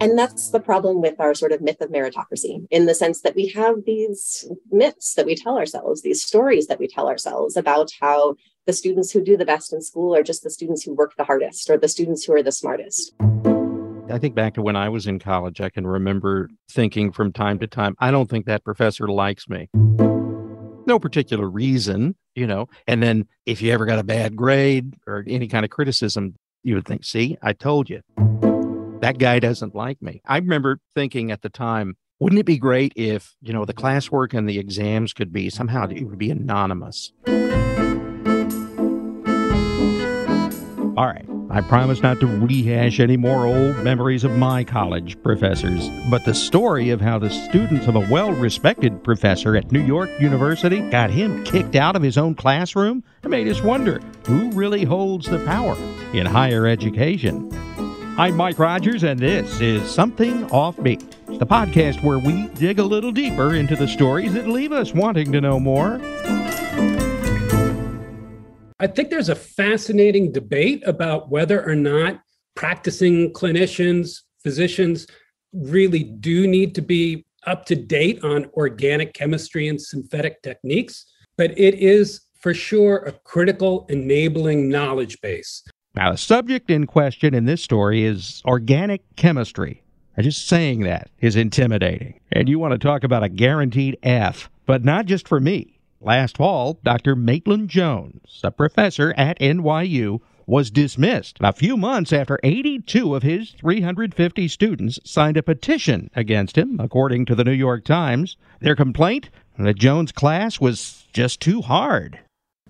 And that's the problem with our sort of myth of meritocracy, in the sense that we have these myths that we tell ourselves, these stories that we tell ourselves about how the students who do the best in school are just the students who work the hardest or the students who are the smartest. I think back to when I was in college, I can remember thinking from time to time, I don't think that professor likes me. No particular reason, you know. And then if you ever got a bad grade or any kind of criticism, you would think, see, I told you that guy doesn't like me. I remember thinking at the time, wouldn't it be great if, you know, the classwork and the exams could be somehow it would be anonymous? All right. I promise not to rehash any more old memories of my college professors, but the story of how the students of a well respected professor at New York University got him kicked out of his own classroom made us wonder who really holds the power in higher education. I'm Mike Rogers, and this is Something Offbeat, the podcast where we dig a little deeper into the stories that leave us wanting to know more. I think there's a fascinating debate about whether or not practicing clinicians, physicians really do need to be up to date on organic chemistry and synthetic techniques, but it is for sure a critical enabling knowledge base. Now, the subject in question in this story is organic chemistry. And just saying that is intimidating. And you want to talk about a guaranteed F, but not just for me. Last fall, Dr. Maitland Jones, a professor at NYU, was dismissed a few months after 82 of his 350 students signed a petition against him, according to the New York Times. Their complaint? That Jones' class was just too hard.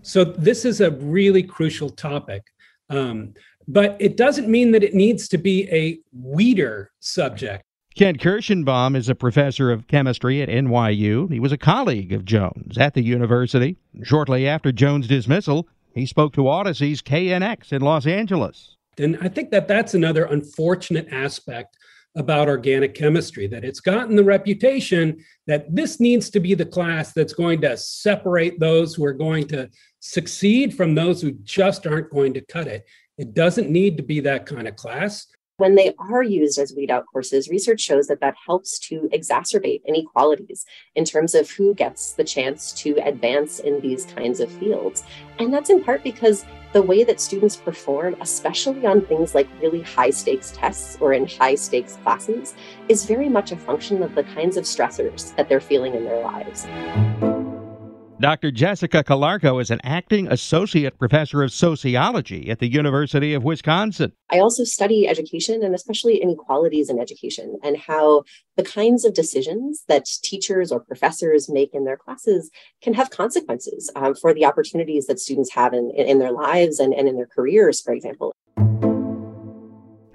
So, this is a really crucial topic. Um, but it doesn't mean that it needs to be a weeder subject. Kent Kirshenbaum is a professor of chemistry at NYU. He was a colleague of Jones at the university. Shortly after Jones' dismissal, he spoke to Audacy's KNX in Los Angeles. And I think that that's another unfortunate aspect about organic chemistry that it's gotten the reputation that this needs to be the class that's going to separate those who are going to succeed from those who just aren't going to cut it. It doesn't need to be that kind of class. When they are used as weed out courses, research shows that that helps to exacerbate inequalities in terms of who gets the chance to advance in these kinds of fields. And that's in part because the way that students perform, especially on things like really high stakes tests or in high stakes classes, is very much a function of the kinds of stressors that they're feeling in their lives. Dr. Jessica Calarco is an acting associate professor of sociology at the University of Wisconsin. I also study education and especially inequalities in education and how the kinds of decisions that teachers or professors make in their classes can have consequences um, for the opportunities that students have in, in their lives and, and in their careers, for example.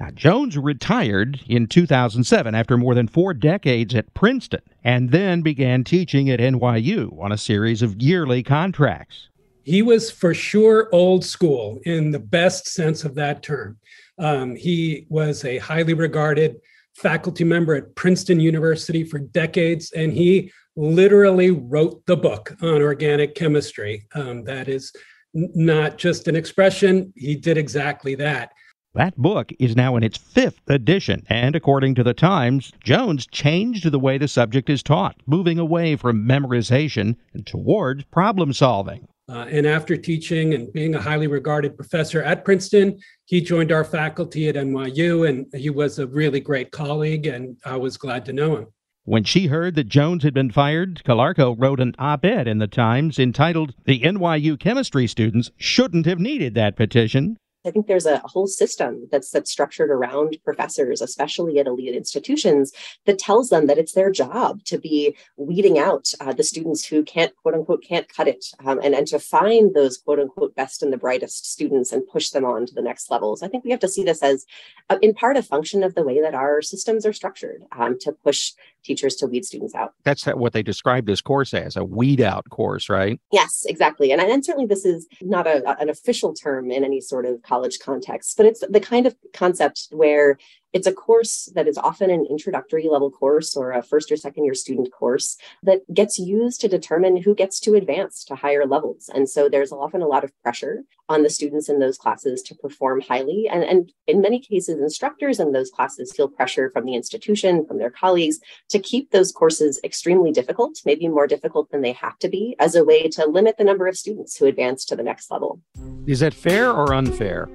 Now, Jones retired in 2007 after more than four decades at Princeton and then began teaching at NYU on a series of yearly contracts. He was for sure old school in the best sense of that term. Um, he was a highly regarded faculty member at Princeton University for decades, and he literally wrote the book on organic chemistry. Um, that is not just an expression, he did exactly that. That book is now in its fifth edition, and according to the Times, Jones changed the way the subject is taught, moving away from memorization and towards problem solving. Uh, and after teaching and being a highly regarded professor at Princeton, he joined our faculty at NYU, and he was a really great colleague, and I was glad to know him. When she heard that Jones had been fired, Calarco wrote an op ed in the Times entitled, The NYU chemistry students shouldn't have needed that petition. I think there's a whole system that's that's structured around professors, especially at elite institutions, that tells them that it's their job to be weeding out uh, the students who can't quote unquote can't cut it, um, and and to find those quote unquote best and the brightest students and push them on to the next levels. I think we have to see this as, uh, in part, a function of the way that our systems are structured um, to push teachers to weed students out. That's what they described this course as a weed out course, right? Yes, exactly. And, and certainly this is not a, an official term in any sort of college context, but it's the kind of concept where it's a course that is often an introductory level course or a first or second year student course that gets used to determine who gets to advance to higher levels. And so there's often a lot of pressure on the students in those classes to perform highly. And, and in many cases, instructors in those classes feel pressure from the institution, from their colleagues, to keep those courses extremely difficult, maybe more difficult than they have to be, as a way to limit the number of students who advance to the next level. Is that fair or unfair?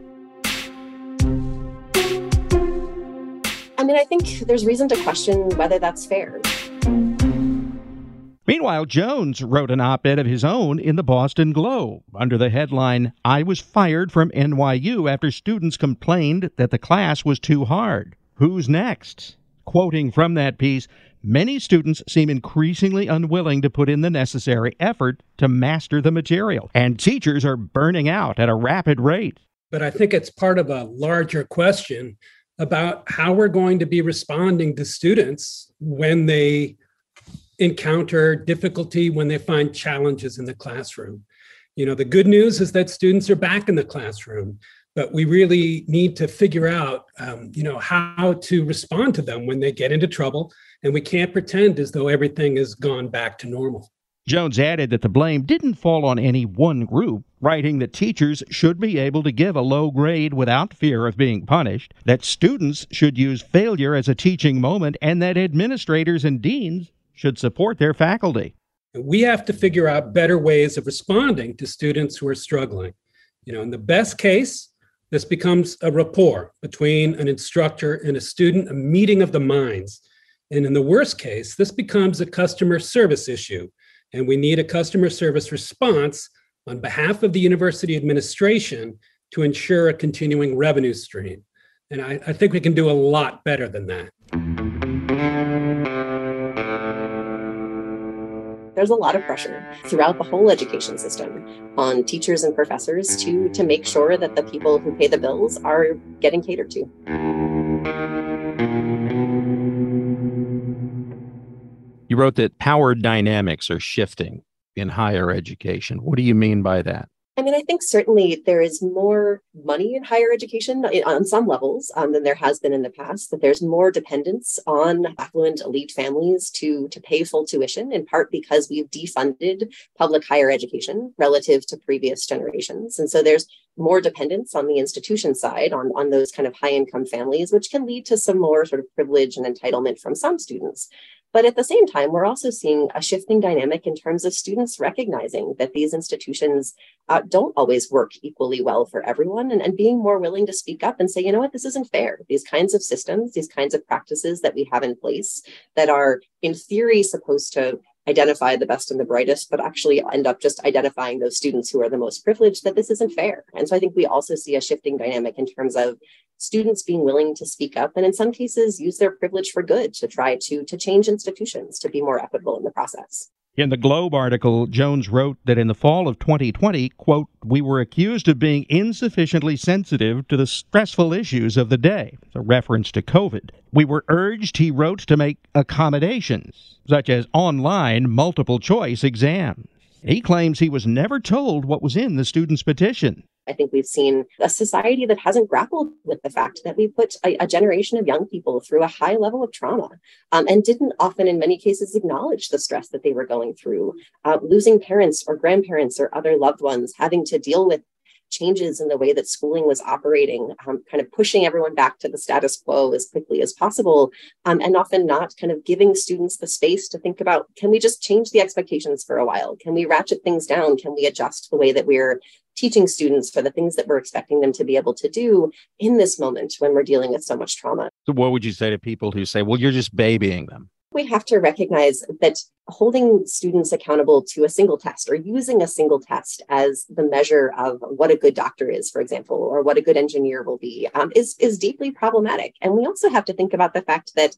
I mean, I think there's reason to question whether that's fair. Meanwhile, Jones wrote an op ed of his own in the Boston Globe under the headline, I was fired from NYU after students complained that the class was too hard. Who's next? Quoting from that piece, many students seem increasingly unwilling to put in the necessary effort to master the material, and teachers are burning out at a rapid rate. But I think it's part of a larger question about how we're going to be responding to students when they encounter difficulty, when they find challenges in the classroom. You know, the good news is that students are back in the classroom, but we really need to figure out, um, you know, how to respond to them when they get into trouble. And we can't pretend as though everything has gone back to normal. Jones added that the blame didn't fall on any one group, writing that teachers should be able to give a low grade without fear of being punished, that students should use failure as a teaching moment, and that administrators and deans should support their faculty. We have to figure out better ways of responding to students who are struggling. You know, in the best case, this becomes a rapport between an instructor and a student, a meeting of the minds. And in the worst case, this becomes a customer service issue and we need a customer service response on behalf of the university administration to ensure a continuing revenue stream. And I, I think we can do a lot better than that. There's a lot of pressure throughout the whole education system on teachers and professors to, to make sure that the people who pay the bills are getting catered to. You wrote that power dynamics are shifting in higher education. What do you mean by that? I mean, I think certainly there is more money in higher education on some levels um, than there has been in the past. That there's more dependence on affluent elite families to to pay full tuition, in part because we've defunded public higher education relative to previous generations, and so there's more dependence on the institution side on on those kind of high income families, which can lead to some more sort of privilege and entitlement from some students. But at the same time, we're also seeing a shifting dynamic in terms of students recognizing that these institutions uh, don't always work equally well for everyone and, and being more willing to speak up and say, you know what, this isn't fair. These kinds of systems, these kinds of practices that we have in place that are, in theory, supposed to identify the best and the brightest, but actually end up just identifying those students who are the most privileged, that this isn't fair. And so I think we also see a shifting dynamic in terms of students being willing to speak up and in some cases use their privilege for good to try to to change institutions to be more equitable in the process. In the Globe article, Jones wrote that in the fall of 2020, quote, we were accused of being insufficiently sensitive to the stressful issues of the day, a reference to COVID. We were urged, he wrote, to make accommodations, such as online multiple choice exams. He claims he was never told what was in the student's petition. I think we've seen a society that hasn't grappled with the fact that we put a, a generation of young people through a high level of trauma um, and didn't often, in many cases, acknowledge the stress that they were going through, uh, losing parents or grandparents or other loved ones, having to deal with changes in the way that schooling was operating, um, kind of pushing everyone back to the status quo as quickly as possible, um, and often not kind of giving students the space to think about can we just change the expectations for a while? Can we ratchet things down? Can we adjust the way that we're teaching students for the things that we're expecting them to be able to do in this moment when we're dealing with so much trauma? So, what would you say to people who say, well, you're just babying them? We have to recognize that holding students accountable to a single test or using a single test as the measure of what a good doctor is, for example, or what a good engineer will be, um, is, is deeply problematic. And we also have to think about the fact that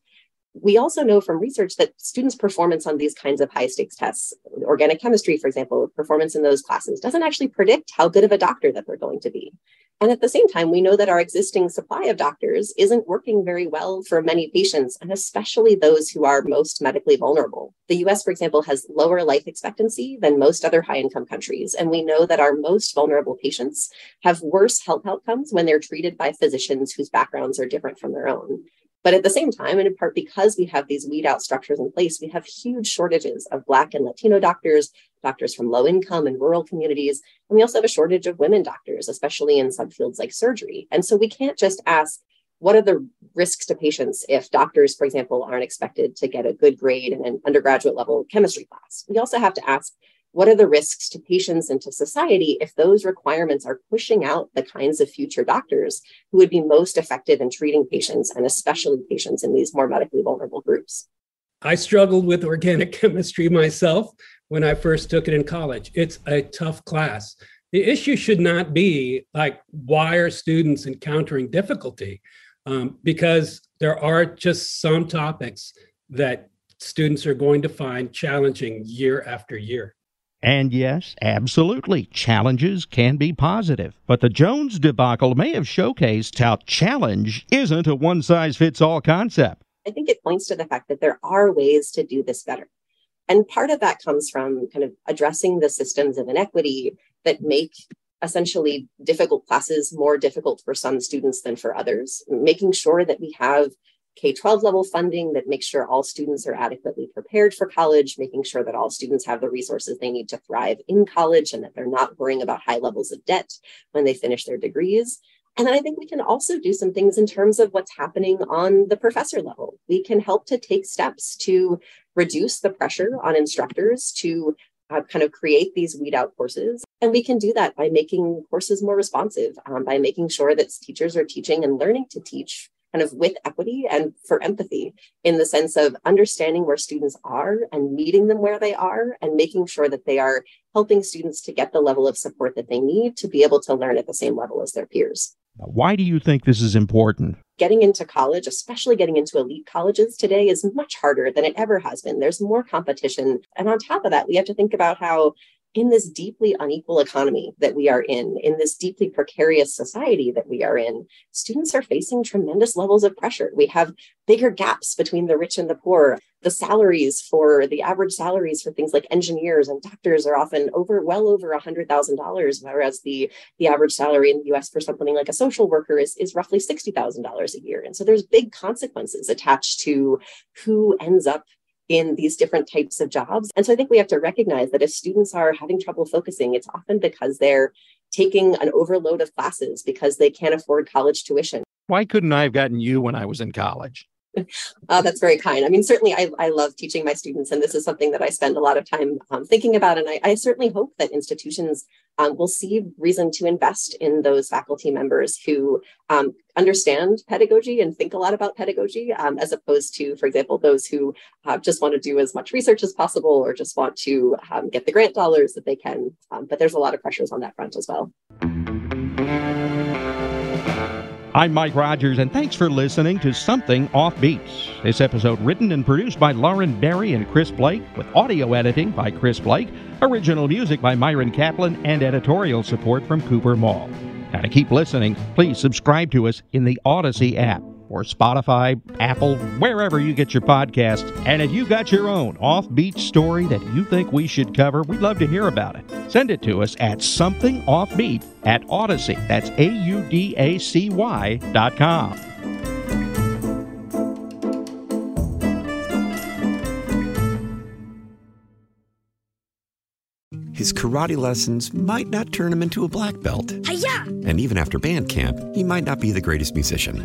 we also know from research that students' performance on these kinds of high stakes tests, organic chemistry, for example, performance in those classes, doesn't actually predict how good of a doctor that they're going to be. And at the same time, we know that our existing supply of doctors isn't working very well for many patients, and especially those who are most medically vulnerable. The US, for example, has lower life expectancy than most other high income countries. And we know that our most vulnerable patients have worse health outcomes when they're treated by physicians whose backgrounds are different from their own. But at the same time, and in part because we have these weed out structures in place, we have huge shortages of Black and Latino doctors, doctors from low income and rural communities. And we also have a shortage of women doctors, especially in subfields like surgery. And so we can't just ask, what are the risks to patients if doctors, for example, aren't expected to get a good grade in an undergraduate level chemistry class? We also have to ask, what are the risks to patients and to society if those requirements are pushing out the kinds of future doctors who would be most effective in treating patients and especially patients in these more medically vulnerable groups? I struggled with organic chemistry myself when I first took it in college. It's a tough class. The issue should not be like, why are students encountering difficulty? Um, because there are just some topics that students are going to find challenging year after year. And yes, absolutely, challenges can be positive. But the Jones debacle may have showcased how challenge isn't a one size fits all concept. I think it points to the fact that there are ways to do this better. And part of that comes from kind of addressing the systems of inequity that make essentially difficult classes more difficult for some students than for others, making sure that we have K 12 level funding that makes sure all students are adequately prepared for college, making sure that all students have the resources they need to thrive in college and that they're not worrying about high levels of debt when they finish their degrees. And then I think we can also do some things in terms of what's happening on the professor level. We can help to take steps to reduce the pressure on instructors to uh, kind of create these weed out courses. And we can do that by making courses more responsive, um, by making sure that teachers are teaching and learning to teach kind of with equity and for empathy in the sense of understanding where students are and meeting them where they are and making sure that they are helping students to get the level of support that they need to be able to learn at the same level as their peers. Why do you think this is important? Getting into college, especially getting into elite colleges today, is much harder than it ever has been. There's more competition. And on top of that, we have to think about how in this deeply unequal economy that we are in, in this deeply precarious society that we are in, students are facing tremendous levels of pressure. We have bigger gaps between the rich and the poor. The salaries for the average salaries for things like engineers and doctors are often over well over $100,000, whereas the, the average salary in the US for something like a social worker is, is roughly $60,000 a year. And so there's big consequences attached to who ends up in these different types of jobs. And so I think we have to recognize that if students are having trouble focusing, it's often because they're taking an overload of classes because they can't afford college tuition. Why couldn't I have gotten you when I was in college? Uh, that's very kind. I mean, certainly I, I love teaching my students, and this is something that I spend a lot of time um, thinking about. And I, I, certainly hope that institutions um, will see reason to invest in those faculty members who um, understand pedagogy and think a lot about pedagogy, um, as opposed to, for example, those who uh, just want to do as much research as possible or just want to um, get the grant dollars that they can. Um, but there's a lot of pressures on that front as well. I'm Mike Rogers, and thanks for listening to Something Off Beats. This episode written and produced by Lauren Berry and Chris Blake, with audio editing by Chris Blake, original music by Myron Kaplan, and editorial support from Cooper Mall. Now, to keep listening, please subscribe to us in the Audacy app or Spotify, Apple, wherever you get your podcasts. And if you got your own offbeat story that you think we should cover, we'd love to hear about it. Send it to us at somethingoffbeat at Audacy. That's A U D A C Y dot com. his karate lessons might not turn him into a black belt. Hi-ya! And even after band camp, he might not be the greatest musician.